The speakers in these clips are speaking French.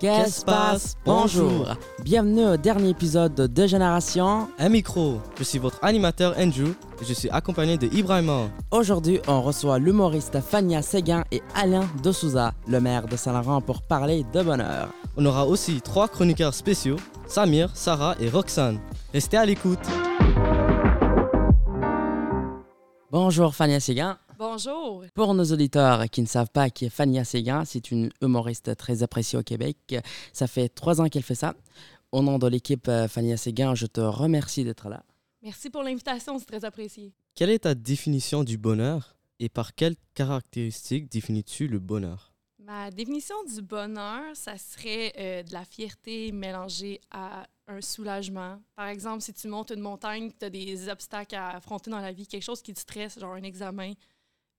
Qu'est-ce passe Bonjour. Bienvenue au dernier épisode de Génération. Un micro. Je suis votre animateur Andrew et je suis accompagné de Ibrahima. Aujourd'hui, on reçoit l'humoriste Fania Séguin et Alain de Souza, le maire de Saint-Laurent, pour parler de bonheur. On aura aussi trois chroniqueurs spéciaux, Samir, Sarah et Roxane. Restez à l'écoute. Bonjour Fania Séguin. Bonjour. Pour nos auditeurs qui ne savent pas qui est Fania Séguin, c'est une humoriste très appréciée au Québec. Ça fait trois ans qu'elle fait ça. Au nom de l'équipe euh, Fania Séguin, je te remercie d'être là. Merci pour l'invitation, c'est très apprécié. Quelle est ta définition du bonheur et par quelles caractéristiques définis-tu le bonheur? Ma définition du bonheur, ça serait euh, de la fierté mélangée à un soulagement. Par exemple, si tu montes une montagne, tu as des obstacles à affronter dans la vie, quelque chose qui te stresse, genre un examen,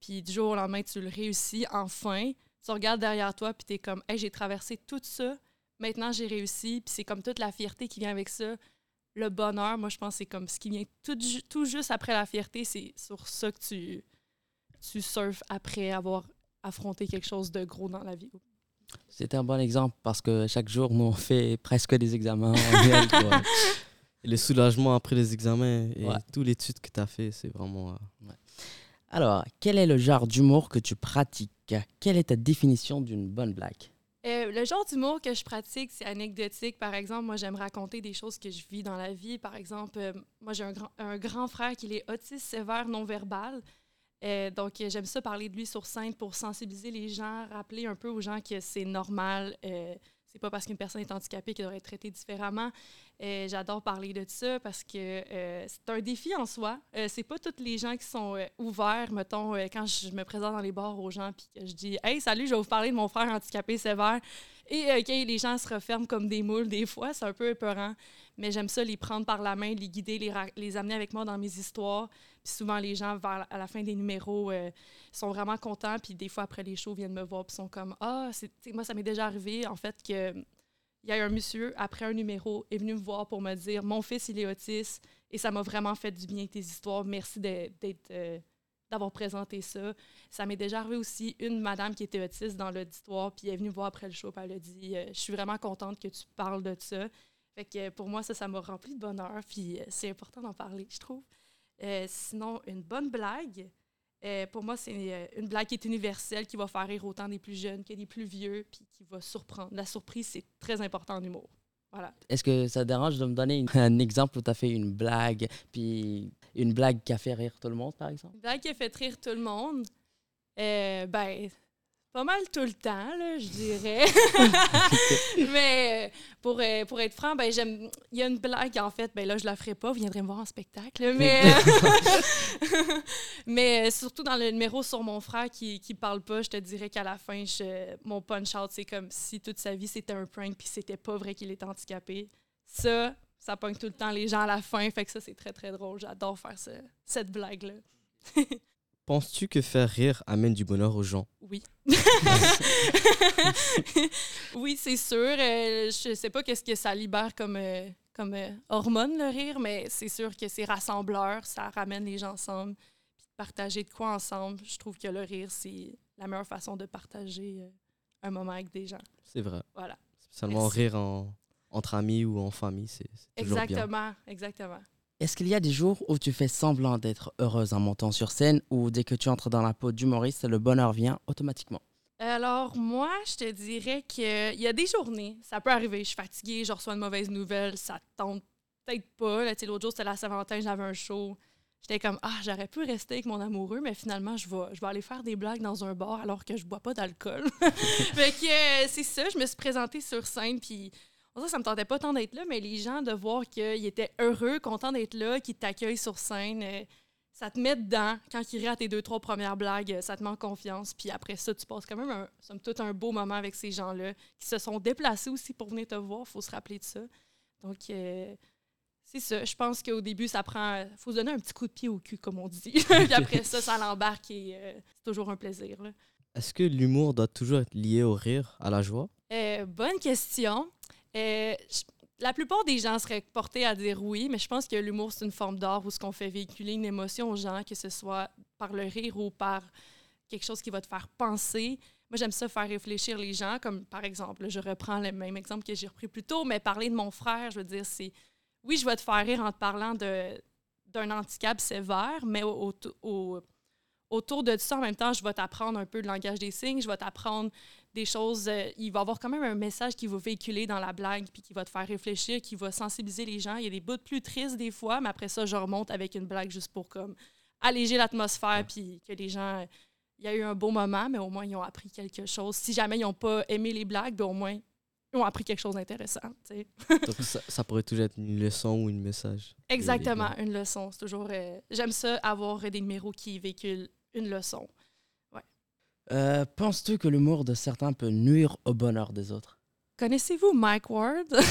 puis du jour au lendemain, tu le réussis enfin. Tu regardes derrière toi, puis tu es comme, hey, j'ai traversé tout ça, maintenant j'ai réussi, puis c'est comme toute la fierté qui vient avec ça. Le bonheur, moi, je pense c'est comme ce qui vient tout, ju- tout juste après la fierté, c'est sur ça que tu, tu surfes après avoir affronté quelque chose de gros dans la vie. C'est un bon exemple parce que chaque jour, nous, on fait presque des examens. le soulagement après les examens et Ouais. toute l'étude que tu as fait, c'est vraiment... euh, Alors, quel est le genre d'humour que tu pratiques? Quelle est ta définition d'une bonne blague? Euh, le genre d'humour que je pratique, c'est anecdotique. Par exemple, moi, j'aime raconter des choses que je vis dans la vie. Par exemple, euh, moi, j'ai un grand, frère qui est autiste sévère non-verbal. Euh, donc, j'aime ça parler de lui sur scène pour sensibiliser les gens, rappeler un peu aux gens que c'est normal. C'est pas parce qu'une personne est handicapée qu'elle devrait être traitée différemment. Euh, J'adore parler de ça parce que euh, c'est un défi en soi. Euh, c'est pas tous les gens qui sont euh, ouverts, mettons, quand je me présente dans les bars aux gens puis que je dis Hey, salut, je vais vous parler de mon frère handicapé sévère. Et OK, les gens se referment comme des moules des fois, c'est un peu épeurant. Mais j'aime ça les prendre par la main, les guider, les, les amener avec moi dans mes histoires. Puis souvent, les gens, vers, à la fin des numéros, sont vraiment contents. Puis des fois, après les shows, viennent me voir puis sont comme Ah, moi, ça m'est déjà arrivé, en fait, que il y a un monsieur, après un numéro, est venu me voir pour me dire Mon fils, il est autiste et ça m'a vraiment fait du bien tes histoires. Merci euh, d'avoir présenté ça. Ça m'est déjà arrivé aussi une madame qui était autiste dans l'auditoire, puis elle est venue me voir après le show, elle a dit euh, Je suis vraiment contente que tu parles de ça. Fait que pour moi, ça, ça m'a rempli de bonheur, puis euh, c'est important d'en parler, je trouve. Sinon, une bonne blague, euh, pour moi, c'est euh, une blague qui est universelle, qui va faire rire autant des plus jeunes que des plus vieux, puis qui va surprendre. La surprise, c'est très important en humour. Voilà. Est-ce que ça te dérange de me donner une- un exemple où tu as fait une blague, puis une blague qui a fait rire tout le monde, par exemple? Une blague qui a fait rire tout le monde, euh, ben, pas mal tout le temps, là, je dirais. Mais euh, pour, euh, pour être franc, ben, j'aime. Il y a une blague, en fait, ben là, je la ferai pas, vous viendrez me voir en spectacle. Mais, mais euh, surtout dans le numéro sur mon frère qui, qui parle pas, je te dirais qu'à la fin, je- mon punch-out, c'est comme si toute sa vie, c'était un prank, puis c'était pas vrai qu'il était handicapé. Ça, ça pogne tout le temps les gens à la fin, fait que ça, c'est très, très drôle. J'adore faire ce- cette blague-là. Penses-tu que faire rire amène du bonheur aux gens? Oui. oui, c'est sûr. Euh, je sais pas qu'est-ce que ça libère comme, euh, comme euh, hormone, le rire, mais c'est sûr que c'est rassembleur, ça ramène les gens ensemble. Puis partager de quoi ensemble, je trouve que le rire, c'est la meilleure façon de partager euh, un moment avec des gens. C'est vrai. Voilà. Merci. rire en- entre amis ou en famille, c'est toujours bien. Exactement, exactement. Est-ce qu'il y a des jours où tu fais semblant d'être heureuse en montant sur scène ou dès que tu entres dans la peau d'humoriste, le bonheur vient automatiquement? Alors, moi, je te dirais qu'il y a des journées, ça peut arriver, je suis fatiguée, je reçois une mauvaise nouvelle, ça te tente peut-être pas. L'autre jour, c'était la Saint-Valentin, j'avais un show. J'étais comme, ah, j'aurais pu rester avec mon amoureux, mais finalement, je vais, je vais aller faire des blagues dans un bar alors que je bois pas d'alcool. fait que euh, c'est ça, je me suis présentée sur scène, puis que ça me tentait pas tant d'être là, mais les gens, de voir qu'ils étaient heureux, contents d'être là, qu'ils t'accueillent sur scène, euh, ça te met dedans. Quand ils rient à tes deux, trois premières blagues, euh, ça te met en confiance. Puis après ça, tu passes quand même, un, somme toute, un beau moment avec ces gens-là qui se sont déplacés aussi pour venir te voir. faut se rappeler de ça. Donc, euh, c'est ça. Je pense qu'au début, ça prend. faut se donner un petit coup de pied au cul, comme on dit. Puis après ça, ça l'embarque et euh, c'est toujours un plaisir. Est-ce que l'humour doit toujours être lié au rire, à la joie? Euh, bonne question. Euh, la plupart des gens seraient portés à dire oui, mais je pense que l'humour, c'est une forme d'art où ce qu'on fait véhiculer une émotion aux gens, que ce soit par le rire ou par quelque chose qui va te faire penser. moi, j'aime ça faire réfléchir les gens, comme par exemple, je reprends le même exemple que j'ai repris plus tôt, mais parler de mon frère, je veux dire, c'est. Oui, je vais te faire rire en te parlant d'un handicap sévère, mais au, autour de ça, en même temps, je vais t'apprendre un peu le langage des signes, je vais t'apprendre des choses. Euh, il va y avoir quand même un message qui va véhiculer dans la blague, puis qui va te faire réfléchir, qui va sensibiliser les gens. Il y a des bouts plus tristes des fois, mais après ça, je remonte avec une blague juste pour comme alléger l'atmosphère, puis que les gens il y a eu un beau moment, mais au moins, ils ont appris quelque chose. Si jamais ils n'ont pas aimé les blagues, ben, au moins, ils ont appris quelque chose d'intéressant. Donc, ça, pourrait toujours être une leçon ou un message. Exactement, une leçon. C'est toujours. Euh, j'aime ça, avoir des numéros qui véhiculent une leçon. Euh, penses-tu que l'humour de certains peut nuire au bonheur des autres? Connaissez-vous Mike Ward?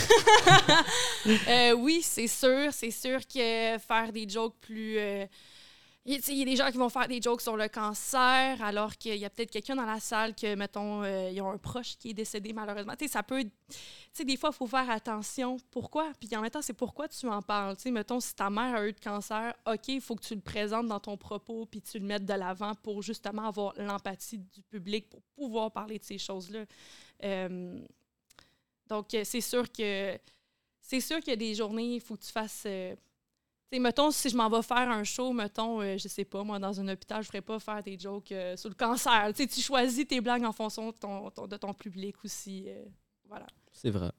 Euh, oui, c'est sûr. C'est sûr que faire des jokes plus. Il y a des gens qui vont faire des jokes sur le cancer, alors qu'il y a peut-être quelqu'un dans la salle que, mettons, euh, ils ont un proche qui est décédé malheureusement. sais, ça peut. sais, des fois, il faut faire attention. Pourquoi? Puis en même temps, c'est pourquoi tu en parles? sais, mettons, si ta mère a eu de cancer, OK, il faut que tu le présentes dans ton propos puis tu le mettes de l'avant pour justement avoir l'empathie du public pour pouvoir parler de ces choses-là. Euh, donc, c'est sûr que. C'est sûr qu'il y a des journées, il faut que tu fasses. Euh, mettons, si je m'en vais faire un show, mettons, euh, je sais pas, moi, dans un hôpital, je ferais pas faire des jokes euh, sur le cancer. tu choisis tes blagues en fonction de ton, de ton public aussi. Euh, voilà. C'est vrai.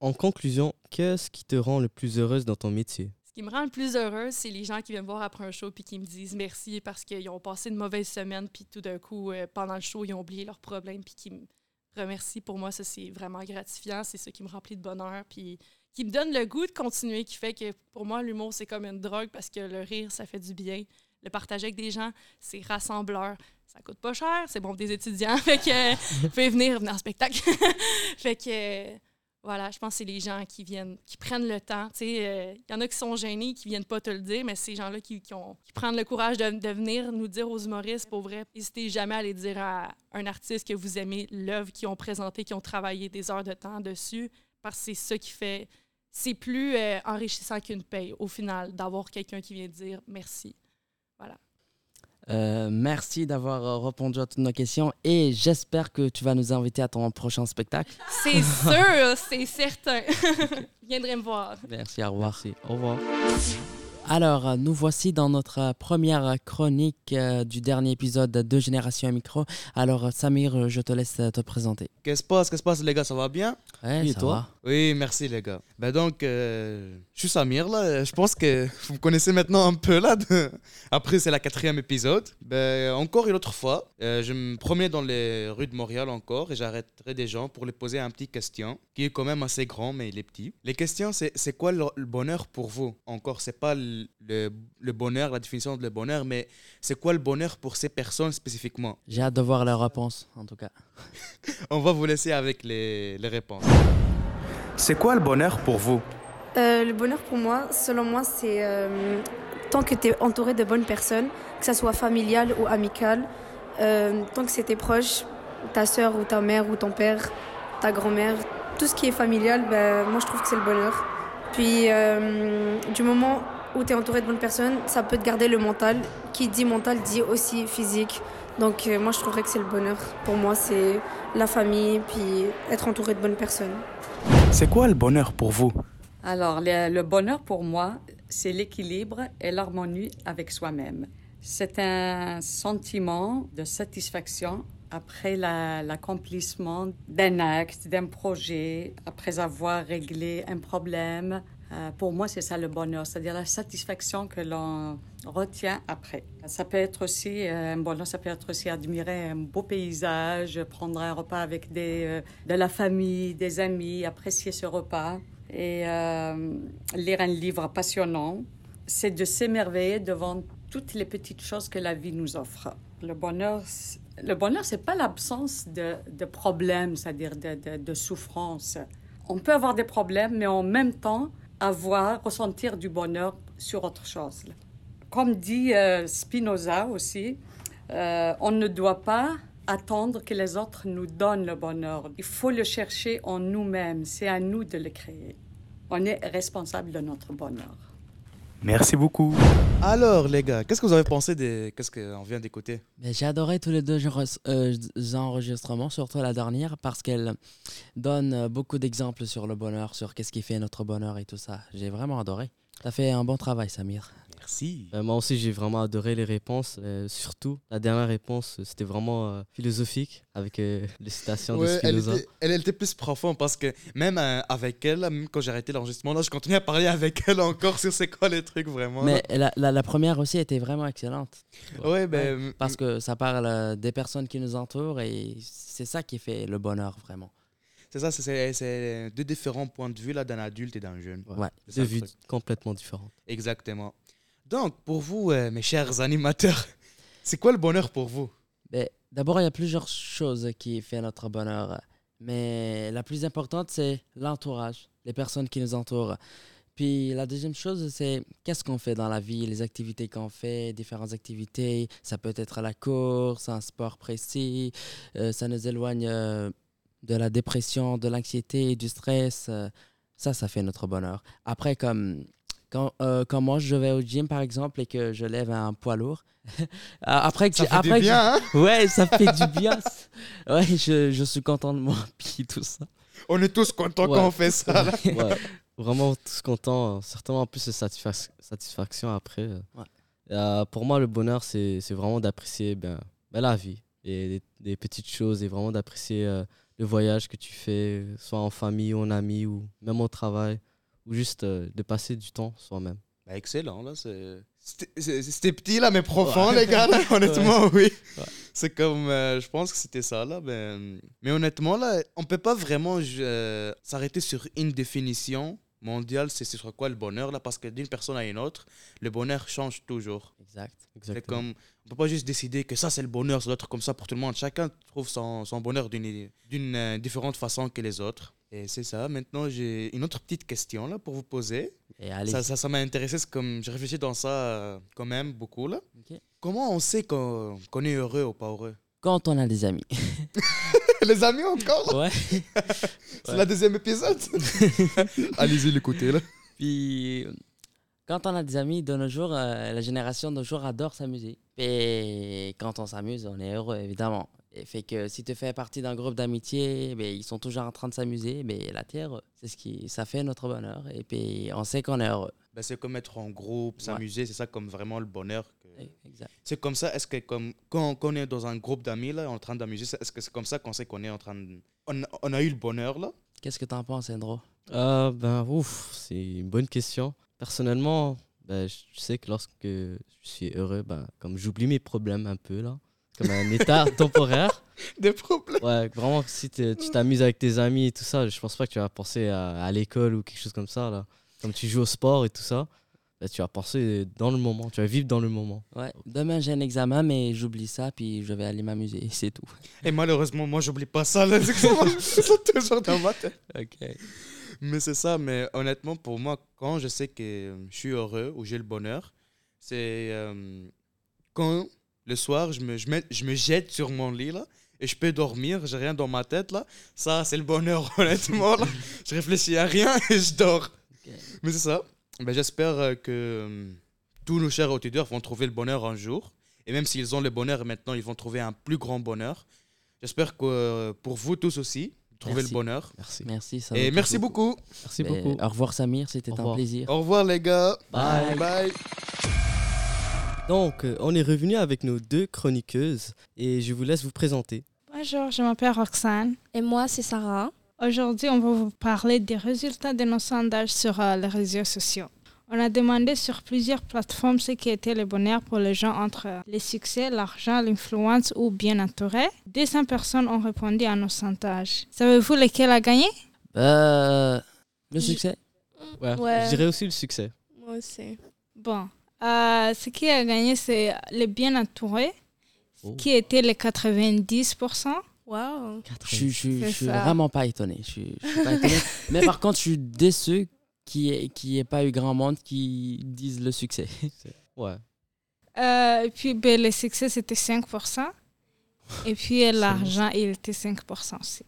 En conclusion, qu'est-ce qui te rend le plus heureuse dans ton métier? Ce qui me rend le plus heureuse, c'est les gens qui viennent voir après un show puis qui me disent merci parce qu'ils ont passé une mauvaise semaine puis tout d'un coup, pendant le show, ils ont oublié leurs problèmes puis qui me remercient. Pour moi, ça, c'est vraiment gratifiant. C'est ce qui me remplit de bonheur. Puis qui me donne le goût de continuer, qui fait que pour moi, l'humour, c'est comme une drogue parce que le rire, ça fait du bien. Le partager avec des gens, c'est rassembleur. Ça coûte pas cher, c'est bon pour des étudiants. fait que, fait venir, venir en spectacle. fait que, voilà, je pense que c'est les gens qui viennent, qui prennent le temps. Il euh, y en a qui sont gênés, qui viennent pas te le dire, mais ces gens-là qui, qui, qui prennent le courage de, de, venir nous dire aux humoristes, pour vrai, n'hésitez jamais à aller dire à un artiste que vous aimez l'œuvre qu'ils ont présentée, qu'ils ont travaillé des heures de temps dessus, parce que c'est ça qui fait c'est plus euh, enrichissant qu'une paye au final d'avoir quelqu'un qui vient dire merci. Voilà. Euh, merci d'avoir euh, répondu à toutes nos questions et j'espère que tu vas nous inviter à ton prochain spectacle. C'est sûr, c'est certain. Viendrai me voir. Merci, au revoir. Au revoir. Alors, nous voici dans notre première chronique euh, du dernier épisode de Génération Micro. Alors, Samir, je te laisse te présenter. Qu'est-ce qui se passe, Qu'est-ce qui se passe, les gars? Ça va bien? Et toi? Oui, merci, les gars. Ben donc, euh, je suis Samir, là. Je pense que vous me connaissez maintenant un peu, là. Après, c'est la quatrième épisode. Ben, encore une autre fois, euh, je me promets dans les rues de Montréal encore et j'arrêterai des gens pour les poser un petit question qui est quand même assez grand, mais il est petit. Les questions, c'est quoi le, bonheur pour vous? Encore, c'est pas le le, bonheur, la définition de le bonheur, mais c'est quoi le bonheur pour ces personnes spécifiquement? J'ai hâte de voir leurs réponses, en tout cas. On va vous laisser avec les, réponses. C'est quoi le bonheur pour vous? Euh, Le bonheur pour moi, selon moi, c'est euh, tant que tu es entouré de bonnes personnes, que ce soit familial ou amical, euh, tant que c'est tes proches, ta soeur ou ta mère ou ton père, ta grand-mère, tout ce qui est familial, ben, moi je trouve que c'est le bonheur. Puis du moment où tu es entouré de bonnes personnes, ça peut te garder le mental. Qui dit mental dit aussi physique. Donc moi je trouverais que c'est le bonheur. Pour moi c'est la famille puis être entouré de bonnes personnes. C'est quoi le bonheur pour vous? Alors le, bonheur pour moi c'est l'équilibre et l'harmonie avec soi-même. C'est un sentiment de satisfaction après l'accomplissement d'un acte, d'un projet, après avoir réglé un problème, euh, pour moi, c'est ça le bonheur, c'est-à-dire la satisfaction que l'on retient après. Ça peut être aussi euh, un bonheur, ça peut être aussi admirer un beau paysage, prendre un repas avec des, euh, de la famille, des amis, apprécier ce repas et lire un livre passionnant. C'est de s'émerveiller devant toutes les petites choses que la vie nous offre. Le bonheur, le bonheur, c'est pas l'absence de, de problèmes, c'est-à-dire de, de, de souffrance. On peut avoir des problèmes, mais en même temps, avoir, ressentir du bonheur sur autre chose. Comme dit euh, Spinoza aussi, euh, on ne doit pas attendre que les autres nous donnent le bonheur. Il faut le chercher en nous-mêmes. C'est à nous de le créer. On est responsable de notre bonheur. Merci beaucoup. Alors, les gars, qu'est-ce que vous avez pensé de qu'est-ce qu'on vient d'écouter? J'ai adoré tous les deux euh, enregistrements, surtout la dernière, parce qu'elle donne beaucoup d'exemples sur le bonheur, sur qu'est-ce qui fait notre bonheur et tout ça. J'ai vraiment adoré. T'as fait un bon travail, Samir. Merci. Euh, moi aussi, j'ai vraiment adoré les réponses. euh, surtout, la dernière réponse, c'était vraiment euh, philosophique avec euh, les citations de Ouais, elle, Spinoza. était, elle, elle était plus profonde parce que même euh, avec elle, même quand j'ai arrêté l'enregistrement, là, je continuais à parler avec elle encore sur c'est quoi les trucs vraiment. Mais la, la- la première aussi était vraiment excellente. là. ouais, ben, Parce que ça parle euh, des personnes qui nous entourent et c'est ça qui fait le bonheur, vraiment. C'est ça, c'est- deux différents points de vue là d'un adulte et d'un jeune. Ouais. Deux vues complètement différentes. Exactement. Donc, pour vous, euh, mes chers animateurs, c'est quoi le bonheur pour vous? Ben, D'abord, il y a plusieurs choses qui font notre bonheur. Mais la plus importante, c'est l'entourage, les personnes qui nous entourent. Puis la deuxième chose, c'est qu'est-ce qu'on fait dans la vie, les activités qu'on fait, différentes activités. Ça peut être la course, un sport précis. euh, ça nous éloigne euh, de la dépression, de l'anxiété, du stress. euh, ça, ça fait notre bonheur. Après, comme quand, euh, quand moi je vais au gym, par exemple, et que je lève un poids lourd, après que Ça j'ai- fait après du que bien, hein? J'ai- Ouais, ça fait du bien. Ouais, je, je suis content de moi, puis tout ça. On est tous contents Ouais. quand on fait ça. là. Ouais, vraiment tous contents. Certainement en plus de satisfac- satisfaction après. euh. Ouais. Euh, pour moi, le bonheur, c'est c'est vraiment d'apprécier ben, ben, la vie et des, des petites choses et vraiment d'apprécier euh, le voyage que tu fais, soit en famille ou en ami ou même au travail, ou juste euh, de passer du temps soi-même? Bah, excellent, là. c'est- C'était petit, là, mais profond, les gars, là, honnêtement, oui. Ouais. C'est comme, euh, je pense que c'était ça, là. ben, Mais honnêtement, là, on peut pas vraiment euh, s'arrêter sur une définition mondiale, c'est sur quoi le bonheur, là, parce que d'une personne à une autre, le bonheur change toujours. Exact. C'est comme, on peut pas juste décider que ça, c'est le bonheur, ça doit être comme ça pour tout le monde. Chacun trouve son, son bonheur d'une d'une, euh, différente façon que les autres. Et c'est ça. Maintenant, j'ai une autre petite question, là, pour vous poser. Et allez, Ça, ça, m'a intéressé, comme j'ai réfléchi dans ça euh, quand même beaucoup là. Comment on sait qu'on qu'on est heureux ou pas heureux? Quand on a des amis. Les amis encore Ouais. C'est la deuxième épisode Allez-y l'écouter là. Puis, quand on a des amis de nos jours, euh, la génération de nos jours adore s'amuser. Et quand on s'amuse, on est heureux, évidemment. Et fait que si tu fais partie d'un groupe d'amitié, ben, ils sont toujours en train de s'amuser. Mais la terre, c'est ce qui, ça fait notre bonheur. Et puis, on sait qu'on est heureux. Ben, c'est comme être en groupe, s'amuser, c'est ça comme vraiment le bonheur. C'est comme ça, est-ce que comme, quand, quand on est dans un groupe d'amis là, en train d'amuser, est-ce que c'est comme ça qu'on sait qu'on est en train de... On, on a eu le bonheur là? Qu'est-ce que tu en penses, Endro Euh, ben, ouf, c'est une bonne question. Personnellement, ben, je sais que lorsque je suis heureux, ben, comme j'oublie mes problèmes un peu, là, comme un état temporaire. Des problèmes Ouais, vraiment, si tu t'amuses avec tes amis et tout ça, je pense pas que tu vas penser à, à l'école ou quelque chose comme ça, là. Comme tu joues au sport et tout ça, ben, tu vas penser dans le moment, tu vas vivre dans le moment. Ouais. Demain, j'ai un examen, mais j'oublie ça, puis je vais aller m'amuser. C'est tout. Et malheureusement, moi j'oublie pas ça, là. C'est toujours dans ma tête. OK. Mais c'est ça, mais honnêtement, pour moi, quand je sais que je suis heureux ou j'ai le bonheur, c'est euh, quand le soir, je me, je, mets- je me jette sur mon lit, là, et je peux dormir, j'ai rien dans ma tête, là. Ça, c'est le bonheur, honnêtement, là. Je réfléchis à rien et je dors. Mais c'est ça. Ben, J'espère euh, que euh, tous nos chers auditeurs vont trouver le bonheur un jour. Et même s'ils ont le bonheur maintenant, ils vont trouver un plus grand bonheur. J'espère que euh, pour vous tous aussi, trouvez Merci. le bonheur. Merci. Merci. ça Et merci beaucoup. Merci Ben, beaucoup. Au revoir, Samir. C'était un plaisir. Au revoir les gars. Bye. Bye. Donc, euh, on est revenu avec nos deux chroniqueuses et je vous laisse vous présenter. Bonjour, je m'appelle Roxane. Et moi, c'est Sarah. Aujourd'hui, on va vous parler des résultats de nos sondages sur euh, les réseaux sociaux. On a demandé sur plusieurs plateformes ce qui était le bonheur pour les gens entre euh, le succès, l'argent, l'influence ou bien entouré. 200 personnes ont répondu à nos sondages. Savez-vous lequel a gagné? Euh, le Je- succès? Ouais, Ouais. Je dirais aussi le succès. Moi aussi. Bon, euh, ce qui a gagné, c'est le bien entouré, Oh. qui était les 90%. Wow. Je suis- je suis je suis vraiment pas étonné. Je suis, je suis pas étonné. Mais par contre, je suis déçu qu'il n'y ait, pas eu grand monde qui disent le succès. Ouais. Euh, et puis, ben, le succès, c'était 5%. Et puis, l'argent, il était 5% aussi.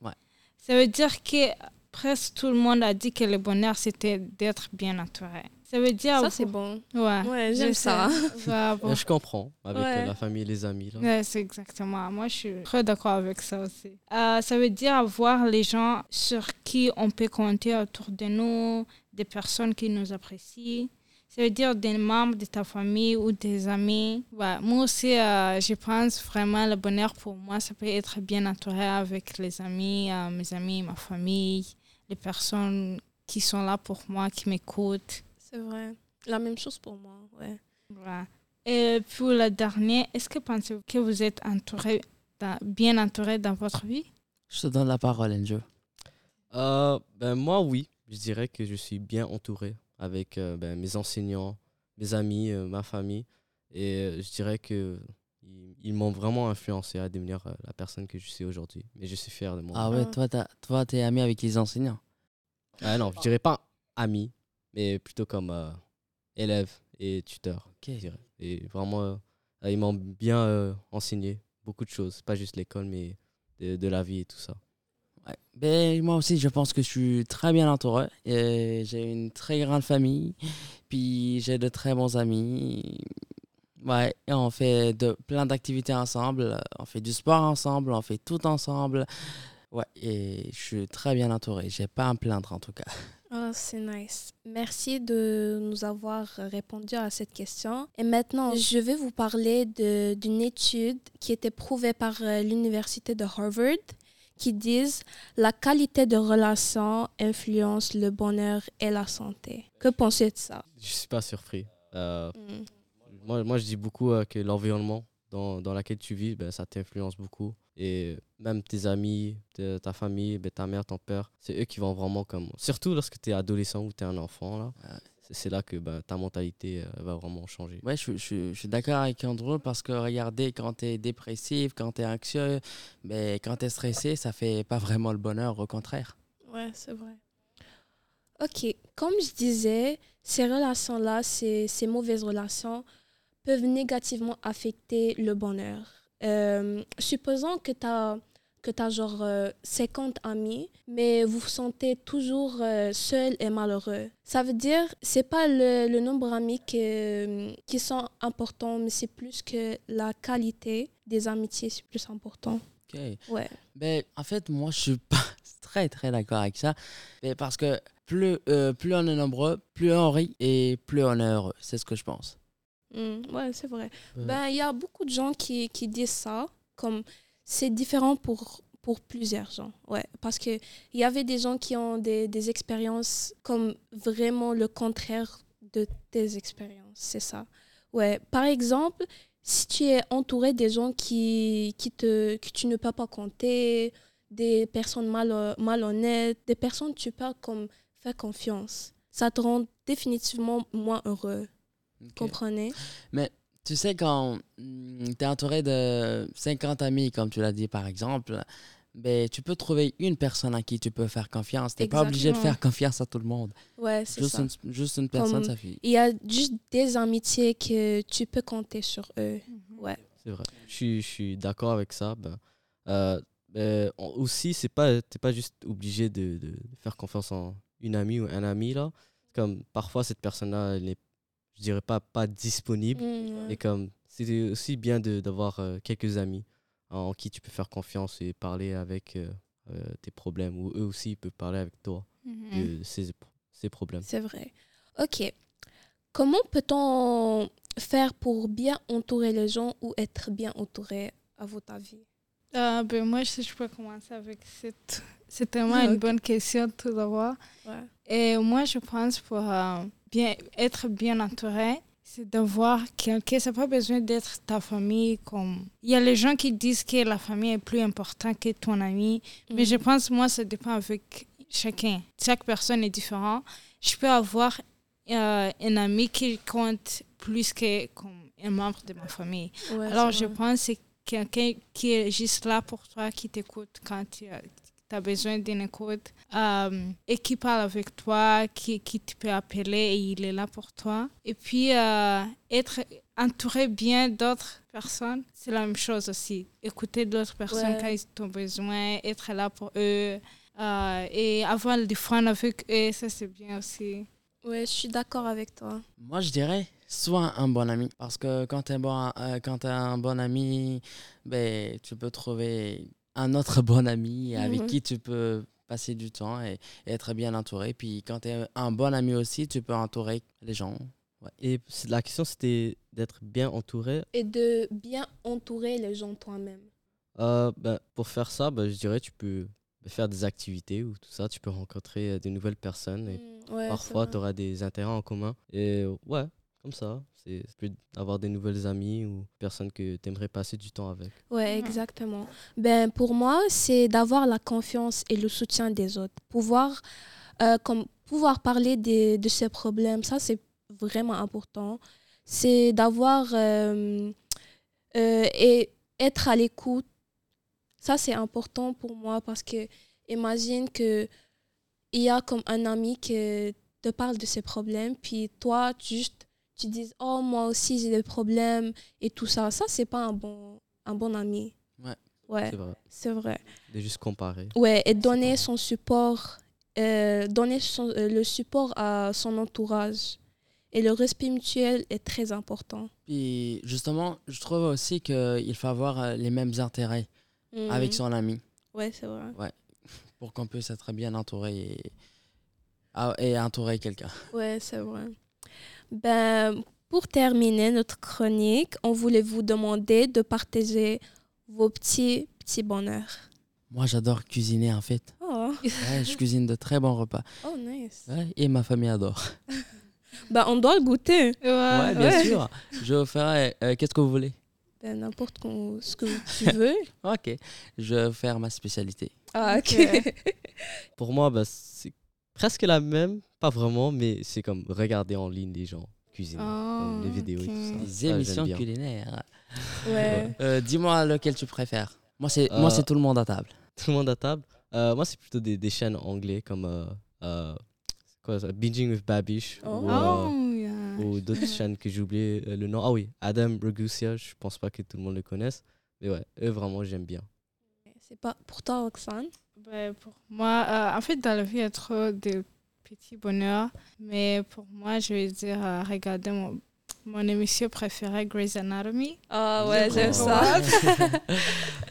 Ouais. Ça veut dire que presque tout le monde a dit que le bonheur, c'était d'être bien entouré. Ça veut dire. Ça, c'est bon. Ouais, Ouais, j'aime ça. Ouais, bon. Ouais, je comprends, avec Ouais. euh, la famille et les amis. Là. Ouais, c'est exactement. Moi, je suis très d'accord avec ça aussi. Euh, ça veut dire avoir les gens sur qui on peut compter autour de nous, des personnes qui nous apprécient. Ça veut dire des membres de ta famille ou des amis. Ouais, moi aussi, euh, je pense vraiment le bonheur pour moi, ça peut être bien entouré avec les amis, euh, mes amis, ma famille, les personnes qui sont là pour moi, qui m'écoutent. C'est vrai. La même chose pour moi, ouais. Voilà. Et pour le dernier, est-ce que pensez-vous que vous êtes entouré, dans- bien entouré dans votre vie? Je te donne la parole, Enjo. Euh, ben, moi, oui. Je dirais que je suis bien entouré avec euh, ben, mes enseignants, mes amis, euh, ma famille. Et euh, je dirais que ils, ils m'ont vraiment influencé à devenir la personne que je suis aujourd'hui. Mais je suis fier de moi. Ah ouais, Ah. toi, t'as- toi, t'es ami avec les enseignants. Ah non, je dirais pas ami, mais plutôt comme euh, élève et tuteur. Ok. je dirais. Et vraiment, euh, ils m'ont bien euh, enseigné beaucoup de choses. Pas juste l'école, mais de, de la vie et tout ça. Ouais. Ben, moi aussi, je pense que je suis très bien entouré. J'ai une très grande famille. Puis j'ai de très bons amis. Ouais, et on fait de, plein d'activités ensemble. On fait du sport ensemble. On fait tout ensemble. Ouais, et je suis très bien entouré. J'ai pas à me plaindre en tout cas. Ah, c'est nice. Merci de nous avoir répondu à cette question. Et maintenant, je vais vous parler d'une étude qui était prouvée par euh, l'université de Harvard qui disent la qualité de relation influence le bonheur et la santé. Que pensez de ça? Je suis pas surpris. Euh, Mm. moi, moi, je dis beaucoup euh, que l'environnement dans, dans lequel tu vis, ben, ça t'influence beaucoup. Et même tes amis, ta, ta famille, ben, ta mère, ton père, c'est eux qui vont vraiment comme... Surtout lorsque tu es adolescent ou tu es un enfant, là, Ouais. c'est- là que ben, ta mentalité euh, va vraiment changer. Ouais, je, je- je suis d'accord avec Andrew parce que regardez, quand tu es dépressif, quand tu es anxieux, ben, quand tu es stressé, ça fait pas vraiment le bonheur, au contraire. Ouais, c'est vrai. Ok, comme je disais, ces relations-là, ces, ces mauvaises relations peuvent négativement affecter le bonheur. Euh, supposons que tu as, que as genre euh, 50 amis, mais vous vous sentez toujours euh, seul et malheureux. Ça veut dire, c'est pas le, le nombre d'amis que- qui sont importants, mais c'est plus que la qualité des amitiés, c'est plus important. Ok. Ouais. Ben, en fait, moi, je suis pas très, très d'accord avec ça. Parce que plus, euh, plus on est nombreux, plus on rit et plus on est heureux. C'est ce que je pense. Mm, ouais, c'est vrai. Ouais. Ben, il y a beaucoup de gens qui, qui disent ça, comme c'est différent pour, pour plusieurs gens. Ouais, parce qu'il y avait des gens qui ont des, des expériences comme vraiment le contraire de tes expériences, c'est ça. Ouais, par exemple, si tu es entouré des gens qui, qui te, que tu ne peux pas compter, des personnes mal, malhonnêtes, des personnes que tu peux comme faire confiance, ça te rend définitivement moins heureux. Comprenez? Tu sais, quand tu es entouré de 50 amis, comme tu l'as dit par exemple, ben, tu peux trouver une personne à qui tu peux faire confiance. Tu n'es pas obligé de faire confiance à tout le monde. Ouais, c'est Juste ça. une, juste une personne, Comme- ça suffit. Il y a juste des amitiés que tu peux compter sur eux. Ouais. C'est vrai. Je suis, je suis d'accord avec ça. Ben, euh, ben, on- aussi, c'est pas, t'es pas juste obligé de, de faire confiance en une amie ou un ami là. Comme parfois cette personne-là, elle n'est, je dirais pas pas disponible. Et comme c'est aussi bien de- d'avoir euh, quelques amis en qui tu peux faire confiance et parler avec euh, euh, tes problèmes ou eux aussi ils peuvent parler avec toi Mhm. de ces, ces problèmes. C'est vrai. Ok. Comment peut-on faire pour bien entourer les gens ou être bien entouré à votre avis? Euh, ben, moi, si je peux commencer avec cette... C'est tellement Ah, une bonne question tout d'abord. Ouais. Et moi, je pense pour euh, bien, être bien entouré, c'est d'avoir quelqu'un. Ça n'a pas besoin d'être ta famille. Comme... Il y a les gens qui disent que la famille est plus importante que ton ami. Mais je pense, moi, ça dépend avec chacun. Chaque personne est différente. Je peux avoir euh, un ami qui compte plus que comme un membre de ma famille. Ouais, Alors, je vrai. pense que c'est quelqu'un qui est juste là pour toi, qui t'écoute quand tu as, as besoin d'une écoute euh, et qui parle avec toi, qui, qui tu peux appeler et il est là pour toi. Et puis, euh, être entouré bien d'autres personnes, c'est la même chose aussi. Écouter d'autres personnes Ouais. quand ils ont besoin, être là pour eux euh, et avoir du fun avec eux, ça c'est bien aussi. Ouais, je suis d'accord avec toi. Moi, je dirais, sois un bon ami. Parce que quand tu es, bon, euh, quand t'es un bon ami, ben, tu peux trouver un autre bon ami avec qui tu peux passer du temps et, et être bien entouré. Puis quand tu es un bon ami aussi, tu peux entourer les gens. Et la question, c'était d'être bien entouré. Et de bien entourer les gens toi-même. Euh, ben, pour faire ça, ben, je dirais tu peux faire des activités ou tout ça. Tu peux rencontrer euh, de nouvelles personnes. Et Mm, ouais, parfois, tu auras des intérêts en commun. Et ouais, comme ça. C'est tu peux avoir des nouvelles amies ou personnes que tu aimerais passer du temps avec. Ouais, Mhm. exactement. Ben, pour moi, c'est d'avoir la confiance et le soutien des autres. Pouvoir, euh, comme, pouvoir parler des- de ses problèmes, ça, c'est vraiment important. C'est d'avoir euh, euh, et être à l'écoute. Ça, c'est important pour moi parce que imagine que il y a comme un ami qui te parle de ses problèmes, puis toi, tu juste tu dis oh moi aussi j'ai des problèmes et tout ça. Ça c'est pas un bon un bon ami. Ouais. Ouais, C'est vrai. c'est vrai. De juste comparer. Ouais, et donner bon. son support, euh, donner son- euh, le support à son entourage. Et le respect mutuel est très important. Puis justement, je trouve aussi qu'il faut avoir euh, les mêmes intérêts avec Mhm. son ami Ouais, c'est vrai. pour qu'on puisse être bien entouré et, ah, et entourer quelqu'un. Ouais, c'est vrai. Ben, pour terminer notre chronique, on voulait vous demander de partager vos petits, petits bonheurs. Moi, j'adore cuisiner en fait. Oh, Ouais, je cuisine de très bons repas. oh nice. Ouais, et ma famille adore. Ben, on doit le goûter. Ouais. Ouais, bien sûr. Je vous ferai. euh, Qu'est-ce que vous voulez? Ben, n'importe ce que tu veux. Ok. Je vais faire ma spécialité. Ah, ok. Pour moi, ben, c'est presque la même. Pas vraiment, mais c'est comme regarder en ligne les gens cuisiner. Oh, les vidéos et tout ça. J'aime émissions culinaires. Ouais. Euh, Dis-moi lequel tu préfères. Moi, c'est moi, Euh, c'est tout le monde à table. Tout le monde à table. Euh, moi, c'est plutôt des, des chaînes anglais comme euh, euh, quoi ça? Binging with Babish Oh. ou, euh, Oh, yeah. ou d'autres chaînes que j'ai oublié euh, le nom. Ah oui, Adam Ragusia, je pense pas que tout le monde le connaisse. Mais ouais, eux vraiment, j'aime bien. C'est pas pour toi, Roxane? Ben, pour moi, euh, en fait, dans la vie, il y a trop de petits bonheurs. Mais pour moi, je vais dire euh, regarder mon, mon émission préférée, Grey's Anatomy. Ah ouais, j'aime ça.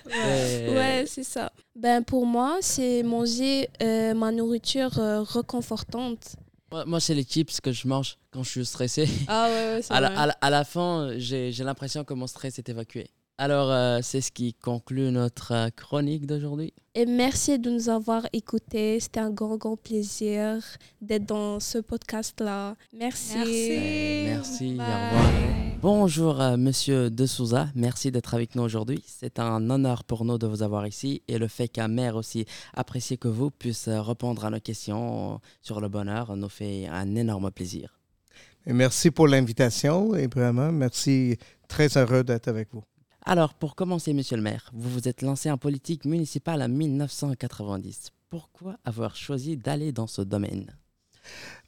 Ouais, c'est ça. Ben pour moi, c'est manger euh, ma nourriture euh, reconfortante. Moi, moi, c'est les chips que je mange quand je suis stressé. Ah ouais, ouais c'est À à la- à la fin, j'ai j'ai l'impression que mon stress est évacué. Alors, euh, c'est ce qui conclut notre euh, chronique d'aujourd'hui. Et merci de nous avoir écoutés. C'était un grand, grand plaisir d'être dans ce podcast-là. Merci. Merci. Merci, au Bye. revoir. Bonjour, euh, monsieur De Souza. Merci d'être avec nous aujourd'hui. C'est un honneur pour nous de vous avoir ici et le fait qu'un maire aussi apprécié que vous puisse euh, répondre à nos questions sur le bonheur nous fait un énorme plaisir. Et merci pour l'invitation et vraiment, merci. Très heureux d'être avec vous. Alors, pour commencer, monsieur le maire, vous vous êtes lancé en politique municipale en 1990. Pourquoi avoir choisi d'aller dans ce domaine?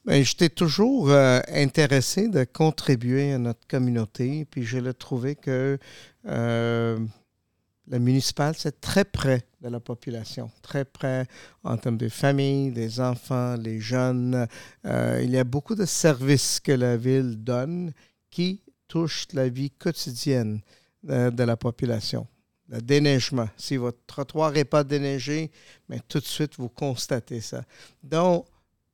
Ben, J'étais toujours euh, intéressé de contribuer à notre communauté, puis je l'ai trouvé que euh, la municipale, c'est très près de la population, très près en termes de famille, des enfants, les jeunes. Euh, il y a beaucoup de services que la ville donne qui touchent la vie quotidienne de la population. Le déneigement. Si votre trottoir n'est pas déneigé, mais tout de suite, vous constatez ça. Donc,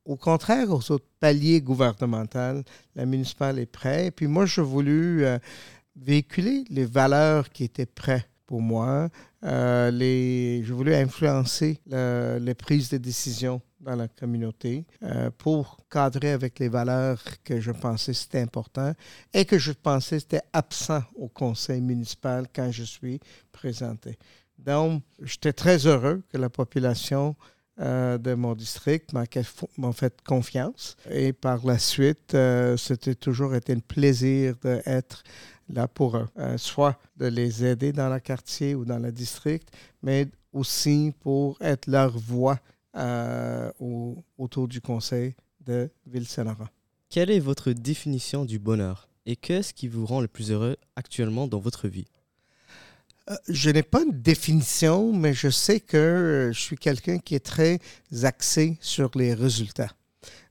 au contraire aux autres paliers gouvernementaux, la municipale est prête. Puis moi, j'ai voulu euh, véhiculer les valeurs qui étaient prêtes pour moi. Euh, les, j'ai voulu influencer le- les prises de décision dans la communauté euh, pour cadrer avec les valeurs que je pensais c'était important et que je pensais c'était absent au conseil municipal quand je suis présenté. Donc, j'étais très heureux que la population euh, de mon district m'a fait confiance. Et par la suite, euh, c'était toujours été un plaisir d'être là pour eux, Euh, soit de les aider dans le quartier ou dans le district, mais aussi pour être leur voix euh, au- autour du conseil de Ville-Saint-Laurent. Quelle est votre définition du bonheur Et qu'est-ce qui vous rend le plus heureux actuellement dans votre vie? Euh, Je n'ai pas une définition, mais je sais que euh, je suis quelqu'un qui est très axé sur les résultats.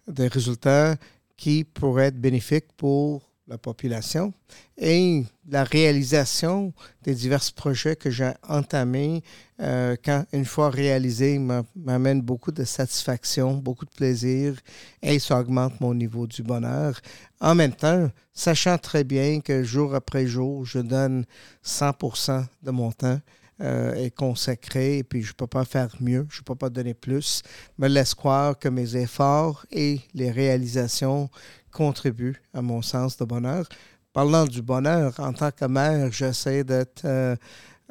Des résultats qui pourrait être bénéfique pour la population et la réalisation des divers projets que j'ai entamés, euh, quand une fois réalisés, m'amène beaucoup de satisfaction, beaucoup de plaisir et ça augmente mon niveau du bonheur. En même temps, sachant très bien que jour après jour, je donne 100% de mon temps euh, est consacré et puis je ne peux pas faire mieux, je ne peux pas donner plus, me laisse croire que mes efforts et les réalisations contribuent à mon sens de bonheur. Parlant du bonheur, en tant que mère, j'essaie d'être euh,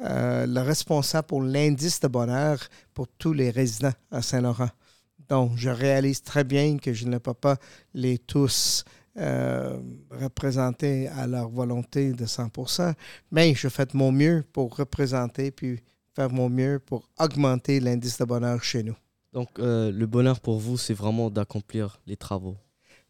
euh, le responsable pour l'indice de bonheur pour tous les résidents à Saint-Laurent. Donc, je réalise très bien que je ne peux pas les tous euh, représenter à leur volonté de 100 mais je fais de mon mieux pour représenter puis faire mon mieux pour augmenter l'indice de bonheur chez nous. Donc, euh, le bonheur pour vous, c'est vraiment d'accomplir les travaux.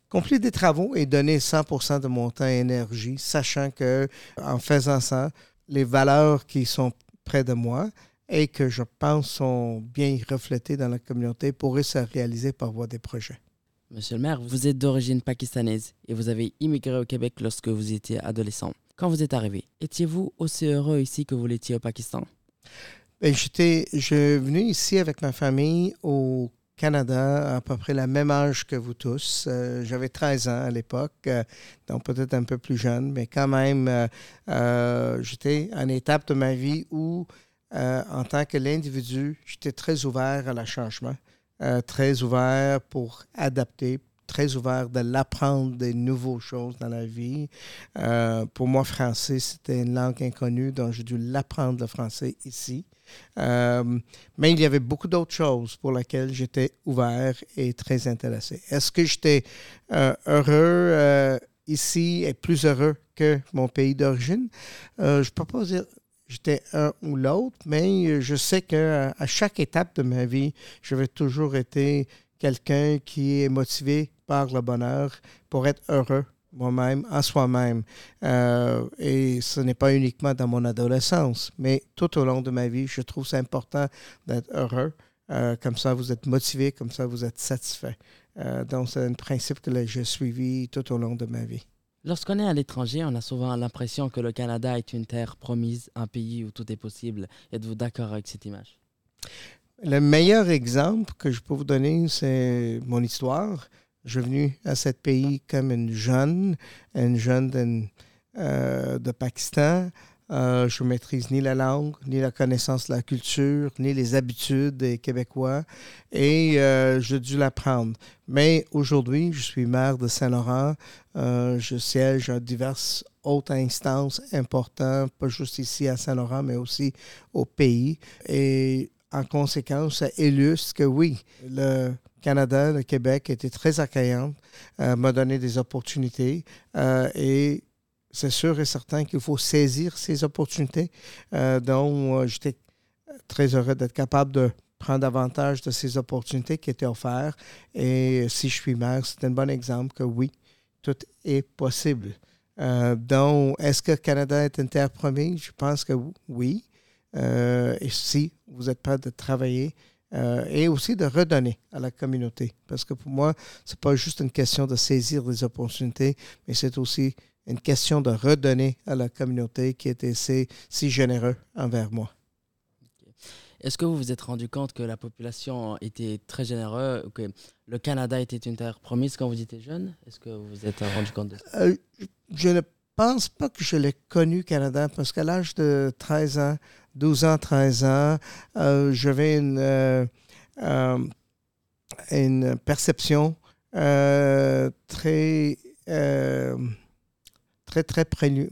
Accomplir des travaux et donner 100% de mon temps et énergie, sachant que en faisant ça, les valeurs qui sont près de moi et que je pense sont bien reflétées dans la communauté pourraient se réaliser par voie des projets. Monsieur le maire, vous êtes d'origine pakistanaise et vous avez immigré au Québec lorsque vous étiez adolescent. Quand vous êtes arrivé, étiez-vous aussi heureux ici que vous l'étiez au Pakistan? Ben, j'étais, venu ici avec ma famille au Canada à peu près la même âge que vous tous. Euh, j'avais 13 ans à l'époque, euh, donc peut-être un peu plus jeune, mais quand même, euh, j'étais à une étape de ma vie où, en tant que l'individu, j'étais très ouvert à la changement. Euh, très ouvert pour adapter, très ouvert de l'apprendre des nouvelles choses dans la vie. Euh, pour moi, français, c'était une langue inconnue, donc j'ai dû l'apprendre le français ici. Euh, mais il y avait beaucoup d'autres choses pour lesquelles j'étais ouvert et très intéressé. Est-ce que j'étais heureux ici et plus heureux que mon pays d'origine? je ne peux pas dire j'étais un ou l'autre, mais je sais qu'à à chaque étape de ma vie, j'avais toujours été quelqu'un qui est motivé par le bonheur pour être heureux moi-même, en soi-même. Euh, et ce n'est pas uniquement dans mon adolescence, mais tout au long de ma vie, je trouve c'est important d'être heureux. Euh, comme ça, vous êtes motivé, comme ça, vous êtes satisfait. Euh, donc, c'est un principe que j'ai suivi tout au long de ma vie. Lorsqu'on est à l'étranger, on a souvent l'impression que le Canada est une terre promise, un pays où tout est possible. Êtes-vous d'accord avec cette image? Le meilleur exemple que je peux vous donner, c'est mon histoire. Je suis venu à ce pays comme une jeune, une jeune euh, de Pakistan. Euh, je ne maîtrise ni la langue, ni la connaissance de la culture, ni les habitudes des Québécois. Et euh, j'ai dû l'apprendre. Mais aujourd'hui, je suis maire de Saint-Laurent. Euh, je siège à diverses autres instances importantes, pas juste ici à Saint-Laurent, mais aussi au pays. Et en conséquence, ça illustre que oui, le Canada, le Québec était très accueillant, m'a donné des opportunités et c'est sûr et certain qu'il faut saisir ces opportunités. Euh, donc, j'étais très heureux d'être capable de prendre avantage de ces opportunités qui étaient offertes. Et si je suis maire, c'est un bon exemple que oui, tout est possible. Euh, donc, est-ce que Canada est une terre promise? Je pense que oui. Euh, et si vous êtes prêt de travailler et aussi de redonner à la communauté. Parce que pour moi, ce n'est pas juste une question de saisir les opportunités, mais c'est aussi une question de redonner à la communauté qui était si, si généreux envers moi. Est-ce que vous vous êtes rendu compte que la population était très généreuse, que le Canada était une terre promise quand vous étiez jeune? Est-ce que vous vous êtes rendu compte de ça? Euh, je ne pense pas que je l'ai connu, Canada, parce qu'à l'âge de 13 ans, 12 ans, 13 ans, euh, j'avais une, euh, une perception très très, très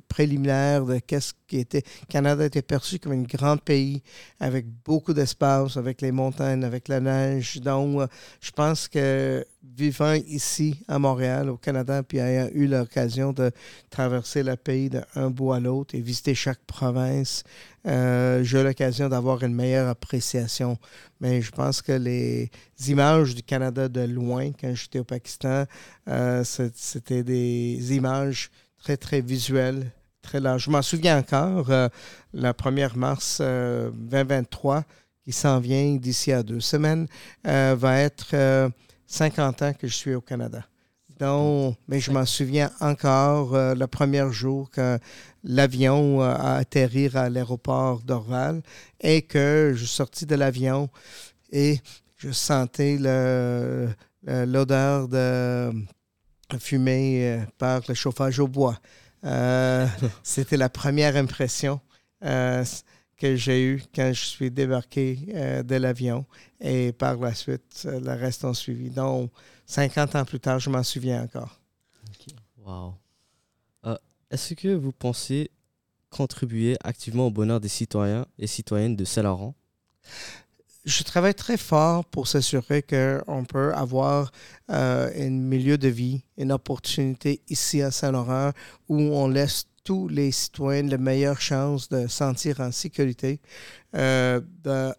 préliminaire de qu'est-ce qui était. Canada était perçu comme un grand pays avec beaucoup d'espace, avec les montagnes, avec la neige. Donc, euh, je pense que vivant ici à Montréal, au Canada, puis ayant eu l'occasion de traverser le pays d'un bout à l'autre et visiter chaque province, euh, j'ai eu l'occasion d'avoir une meilleure appréciation. Mais je pense que les images du Canada de loin, quand j'étais au Pakistan, euh, c'était des images très, très visuel, très large. Je m'en souviens encore, euh, la première mars 2023, euh, qui s'en vient d'ici à deux semaines, euh, va être 50 ans que je suis au Canada. Donc, mais je m'en souviens encore euh, le premier jour quand l'avion euh, a atterri à l'aéroport d'Orval et que je suis sorti de l'avion et je sentais l'odeur de fumée euh, par le chauffage au bois. Euh, C'était la première impression euh, que j'ai eue quand je suis débarqué de l'avion et par la suite, le reste ont suivi. Donc, 50 ans plus tard, je m'en souviens encore. Wow. Est-ce que vous pensez contribuer activement au bonheur des citoyens et citoyennes de Saint-Laurent? Je travaille très fort pour s'assurer qu'on peut avoir euh, un milieu de vie, une opportunité ici à Saint-Laurent où on laisse tous les citoyens la meilleure chance de sentir en sécurité, euh, de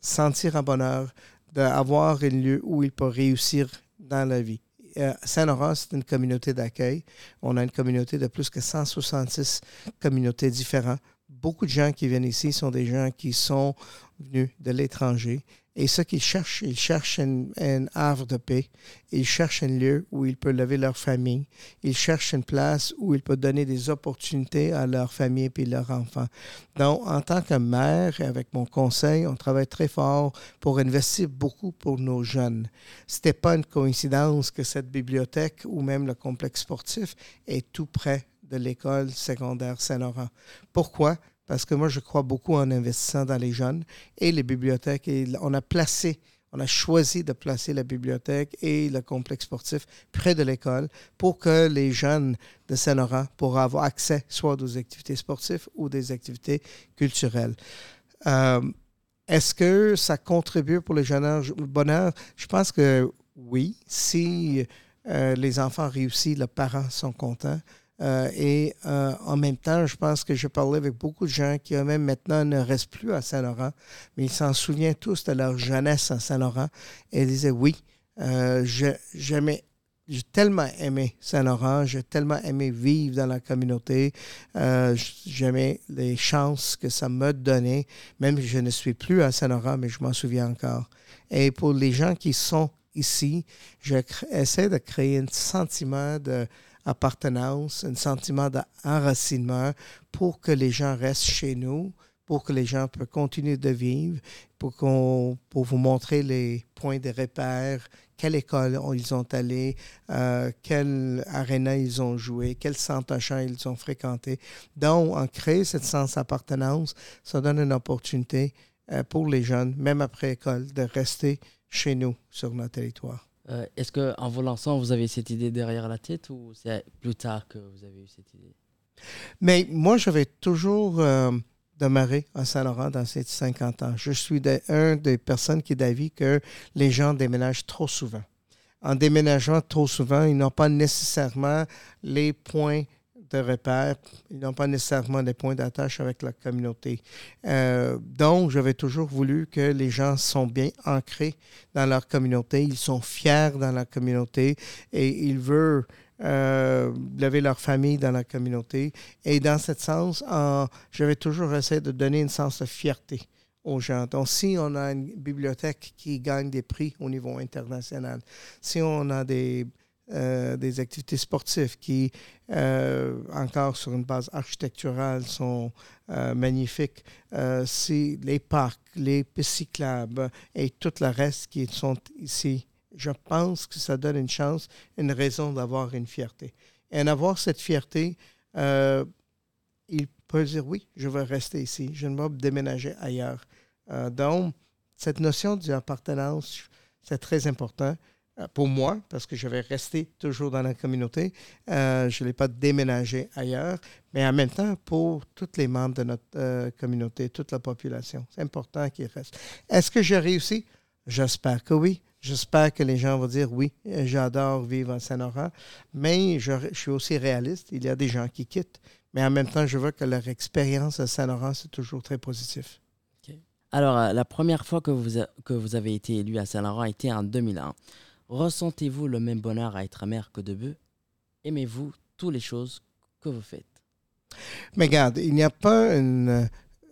sentir en bonheur, d'avoir un lieu où ils peuvent réussir dans la vie. Saint-Laurent, c'est une communauté d'accueil. On a une communauté de plus que 166 communautés différentes. Beaucoup de gens qui viennent ici sont des gens qui sont venus de l'étranger. Et ce qu'ils cherchent, ils cherchent un, un havre de paix. Ils cherchent un lieu où ils peuvent lever leur famille. Ils cherchent une place où ils peuvent donner des opportunités à leur famille et leurs enfants. Donc, en tant que et avec mon conseil, on travaille très fort pour investir beaucoup pour nos jeunes. Ce n'était pas une coïncidence que cette bibliothèque ou même le complexe sportif est tout près de l'école secondaire Saint-Laurent. Pourquoi? Parce que moi, je crois beaucoup en investissant dans les jeunes et les bibliothèques. Et on a placé, on a choisi de placer la bibliothèque et le complexe sportif près de l'école pour que les jeunes de Saint-Laurent pourraient avoir accès soit aux activités sportives ou des activités culturelles. Euh, Est-ce que ça contribue pour le, jeune, le bonheur? Je pense que oui. Si euh, les enfants réussissent, les parents sont contents. Euh, et euh, en même temps, je pense que je parlais avec beaucoup de gens qui eux-mêmes maintenant ne restent plus à Saint-Laurent, mais ils s'en souviennent tous de leur jeunesse à Saint-Laurent et ils disaient oui, euh, j'ai tellement aimé Saint-Laurent, j'ai tellement aimé vivre dans la communauté, euh, j'aimais les chances que ça m'a donné, même si je ne suis plus à Saint-Laurent, mais je m'en souviens encore. Et pour les gens qui sont ici, j'essaie de créer un sentiment de appartenance, un sentiment d'enracinement pour que les gens restent chez nous, pour que les gens puissent continuer de vivre, pour, qu'on, pour vous montrer les points de repère, quelle école ils ont allé, euh, quelle aréna ils ont joué, quel centre champ ils ont fréquenté. Donc, en créer cette sens d'appartenance, ça donne une opportunité euh, pour les jeunes, même après école, de rester chez nous, sur notre territoire. Euh, Est-ce qu'en vous lançant, vous avez cette idée derrière la tête ou c'est plus tard que vous avez eu cette idée? Mais moi, j'avais toujours euh, demeuré à Saint-Laurent dans ces 50 ans. Je suis de, un des personnes qui est d'avis que les gens déménagent trop souvent. En déménageant trop souvent, ils n'ont pas nécessairement les points de repère, ils n'ont pas nécessairement des points d'attache avec la communauté. Euh, donc, j'avais toujours voulu que les gens sont bien ancrés dans leur communauté, ils sont fiers dans la communauté et ils veulent euh, lever leur famille dans la communauté. Et dans ce sens, j'avais toujours essayé de donner une sens de fierté aux gens. Donc, si on a une bibliothèque qui gagne des prix au niveau international, si on a des euh, des activités sportives qui, euh, encore sur une base architecturale, sont euh, magnifiques. si les parcs, les cyclables et tout le reste qui sont ici, je pense que ça donne une chance, une raison d'avoir une fierté. Et en avoir cette fierté, il peut dire oui, je veux rester ici, je ne vais pas déménager ailleurs. donc, cette notion d'appartenance, c'est très important pour moi, parce que je vais rester toujours dans la communauté. Euh, je ne l'ai pas déménagé ailleurs, mais en même temps, pour tous les membres de notre euh, communauté, toute la population, c'est important qu'ils restent. Est-ce que j'ai réussi? J'espère que oui. J'espère que les gens vont dire oui, j'adore vivre à Saint-Laurent, mais je, suis aussi réaliste. Il y a des gens qui quittent, mais en même temps, je veux que leur expérience à Saint-Laurent, c'est toujours très positif. Alors, euh, la première fois que vous, a, que vous avez été élu à Saint-Laurent était en 2001. Ressentez-vous le même bonheur à être mère que debut Aimez-vous toutes les choses que vous faites? Mais regarde, il n'y a pas une,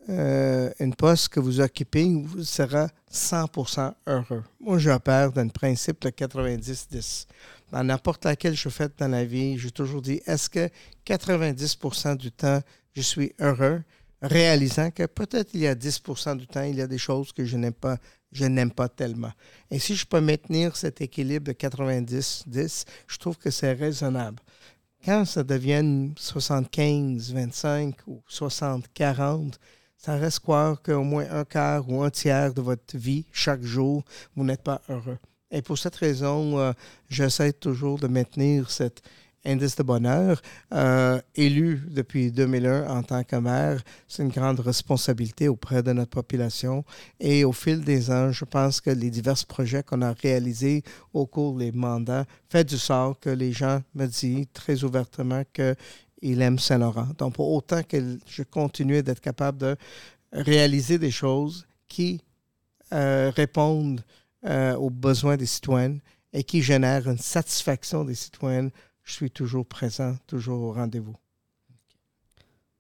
euh, une poste que vous occupez où vous serez 100% heureux. Moi, je pars d'un principe de 90-10. dans n'importe laquelle je fais dans la vie, j'ai toujours dit, est-ce que 90% du temps, je suis heureux, réalisant que peut-être il y a 10% du temps, il y a des choses que je n'aime pas, je n'aime pas tellement. Et si je peux maintenir cet équilibre de 90-10, je trouve que c'est raisonnable. Quand ça devient 75-25 ou 60-40, ça reste croire qu'au moins un quart ou un tiers de votre vie, chaque jour, vous n'êtes pas heureux. Et pour cette raison, euh, j'essaie toujours de maintenir cet indice de bonheur. Euh, élu depuis 2001 en tant que maire, c'est une grande responsabilité auprès de notre population. Et au fil des ans, je pense que les divers projets qu'on a réalisés au cours des mandats fait du sort que les gens me disent très ouvertement qu'ils aiment Saint-Laurent. Donc, pour autant que je continue d'être capable de réaliser des choses qui euh, répondent euh, aux besoins des citoyennes et qui génèrent une satisfaction des citoyennes, je suis toujours présent, toujours au rendez-vous.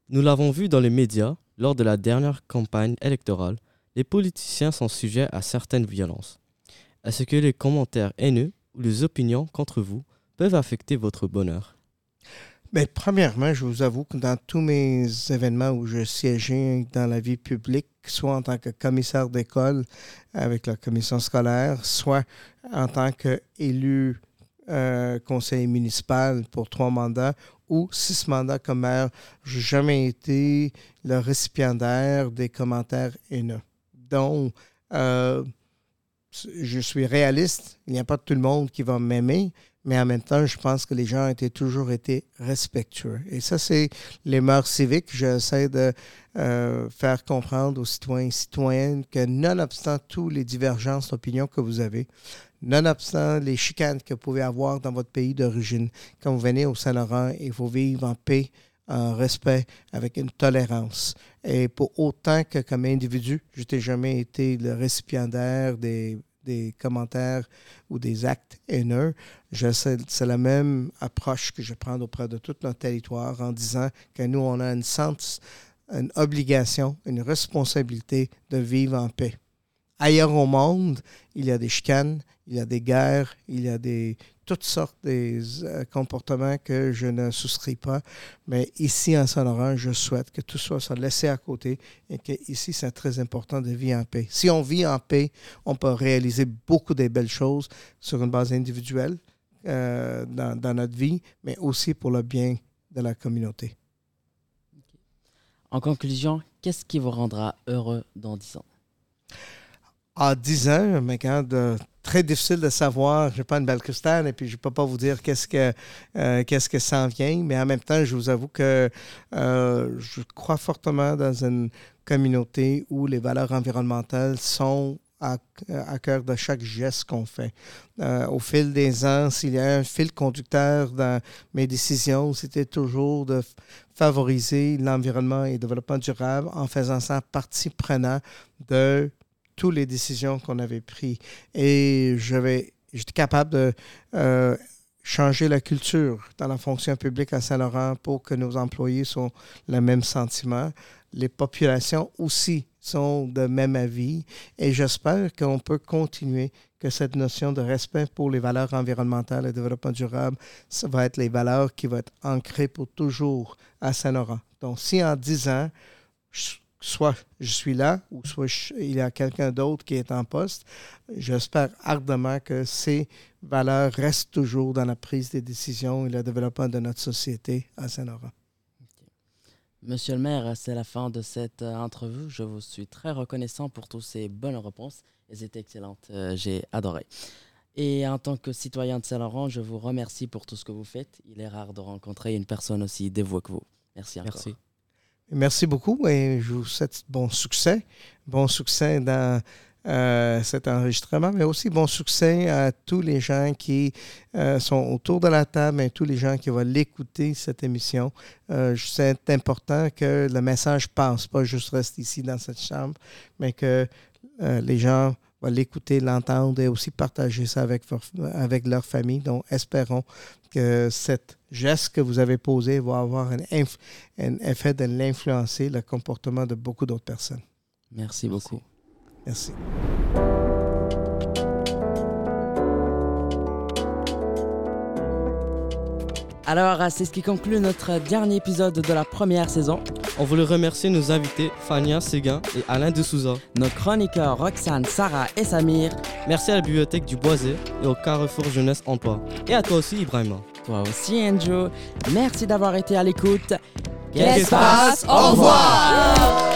Nous l'avons vu dans les médias, lors de la dernière campagne électorale, les politiciens sont sujets à certaines violences. Est-ce que les commentaires haineux ou les opinions contre vous peuvent affecter votre bonheur? Bien, premièrement, je vous avoue que dans tous mes événements où je siégeais dans la vie publique, soit en tant que commissaire d'école avec la commission scolaire, soit en tant qu'élu euh, conseiller municipal pour trois mandats ou six mandats comme maire, je n'ai jamais été le récipiendaire des commentaires haineux. Donc, euh, je suis réaliste. Il n'y a pas tout le monde qui va m'aimer, mais en même temps, je pense que les gens ont toujours été respectueux. Et ça, c'est les mœurs civiques. J'essaie de euh, faire comprendre aux citoyens et citoyennes que nonobstant toutes les divergences d'opinion que vous avez, nonobstant les chicanes que vous pouvez avoir dans votre pays d'origine, quand vous venez au Saint-Laurent, il faut vivre en paix, en respect, avec une tolérance. Et pour autant que comme individu, je n'ai jamais été le récipiendaire des des commentaires ou des actes haineux, c'est la même approche que je prends auprès de tout notre territoire en disant que nous, on a une, sens, une obligation, une responsabilité de vivre en paix. Ailleurs au monde, il y a des chicanes, il y a des guerres, il y a des, toutes sortes de euh, comportements que je ne souscris pas. Mais ici, en Saint-Laurent, je souhaite que tout soit, laissé à côté et qu'ici, c'est très important de vivre en paix. Si on vit en paix, on peut réaliser beaucoup de belles choses sur une base individuelle euh, dans, dans, notre vie, mais aussi pour le bien de la communauté. En conclusion, qu'est-ce qui vous rendra heureux dans 10 ans? À 10 ans, mais quand de très difficile de savoir. Je n'ai pas une belle cristal et puis je ne peux pas vous dire qu'est-ce que euh, qu'est-ce que s'en vient. Mais en même temps, je vous avoue que euh, je crois fortement dans une communauté où les valeurs environnementales sont à, cœur de chaque geste qu'on fait. Euh, au fil des ans, s'il y a un fil conducteur dans mes décisions, c'était toujours de favoriser l'environnement et le développement durable en faisant ça partie prenante de toutes les décisions qu'on avait prises. Et j'étais capable de euh, changer la culture dans la fonction publique à Saint-Laurent pour que nos employés soient le même sentiment. Les populations aussi sont de même avis et j'espère qu'on peut continuer que cette notion de respect pour les valeurs environnementales et développement durable, ça va être les valeurs qui vont être ancrées pour toujours à Saint-Laurent. Donc, si en 10 ans, soit je suis là ou soit il y a quelqu'un d'autre qui est en poste. J'espère ardemment que ces valeurs restent toujours dans la prise des décisions et le développement de notre société à Saint-Laurent. Monsieur le maire, c'est la fin de cette euh, entrevue. Je vous suis très reconnaissant pour toutes ces bonnes réponses. Elles étaient excellentes. Euh, j'ai adoré. Et en tant que citoyen de Saint-Laurent, je vous remercie pour tout ce que vous faites. Il est rare de rencontrer une personne aussi dévouée que vous. Merci encore. Merci. Merci beaucoup et je vous souhaite bon succès. Bon succès dans euh, cet enregistrement, mais aussi bon succès à tous les gens qui euh, sont autour de la table et tous les gens qui vont l'écouter, cette émission. Euh, c'est important que le message passe, pas juste reste ici dans cette chambre, mais que les gens l'écouter, l'entendre et aussi partager ça avec, avec leur famille. Donc, espérons que cette geste que vous avez posé va avoir un, effet de l'influencer le comportement de beaucoup d'autres personnes. Merci, beaucoup. Merci. Alors, c'est ce qui conclut notre dernier épisode de la première saison. On voulait remercier nos invités Fania Séguin et Alain de Souza. Nos chroniqueurs Roxane, Sarah et Samir. Merci à la bibliothèque du Boisé et au Carrefour Jeunesse Emploi. Et à toi aussi, Ibrahima. Toi aussi, Andrew. Merci d'avoir été à l'écoute. Qu'est-ce qui se passe? Au revoir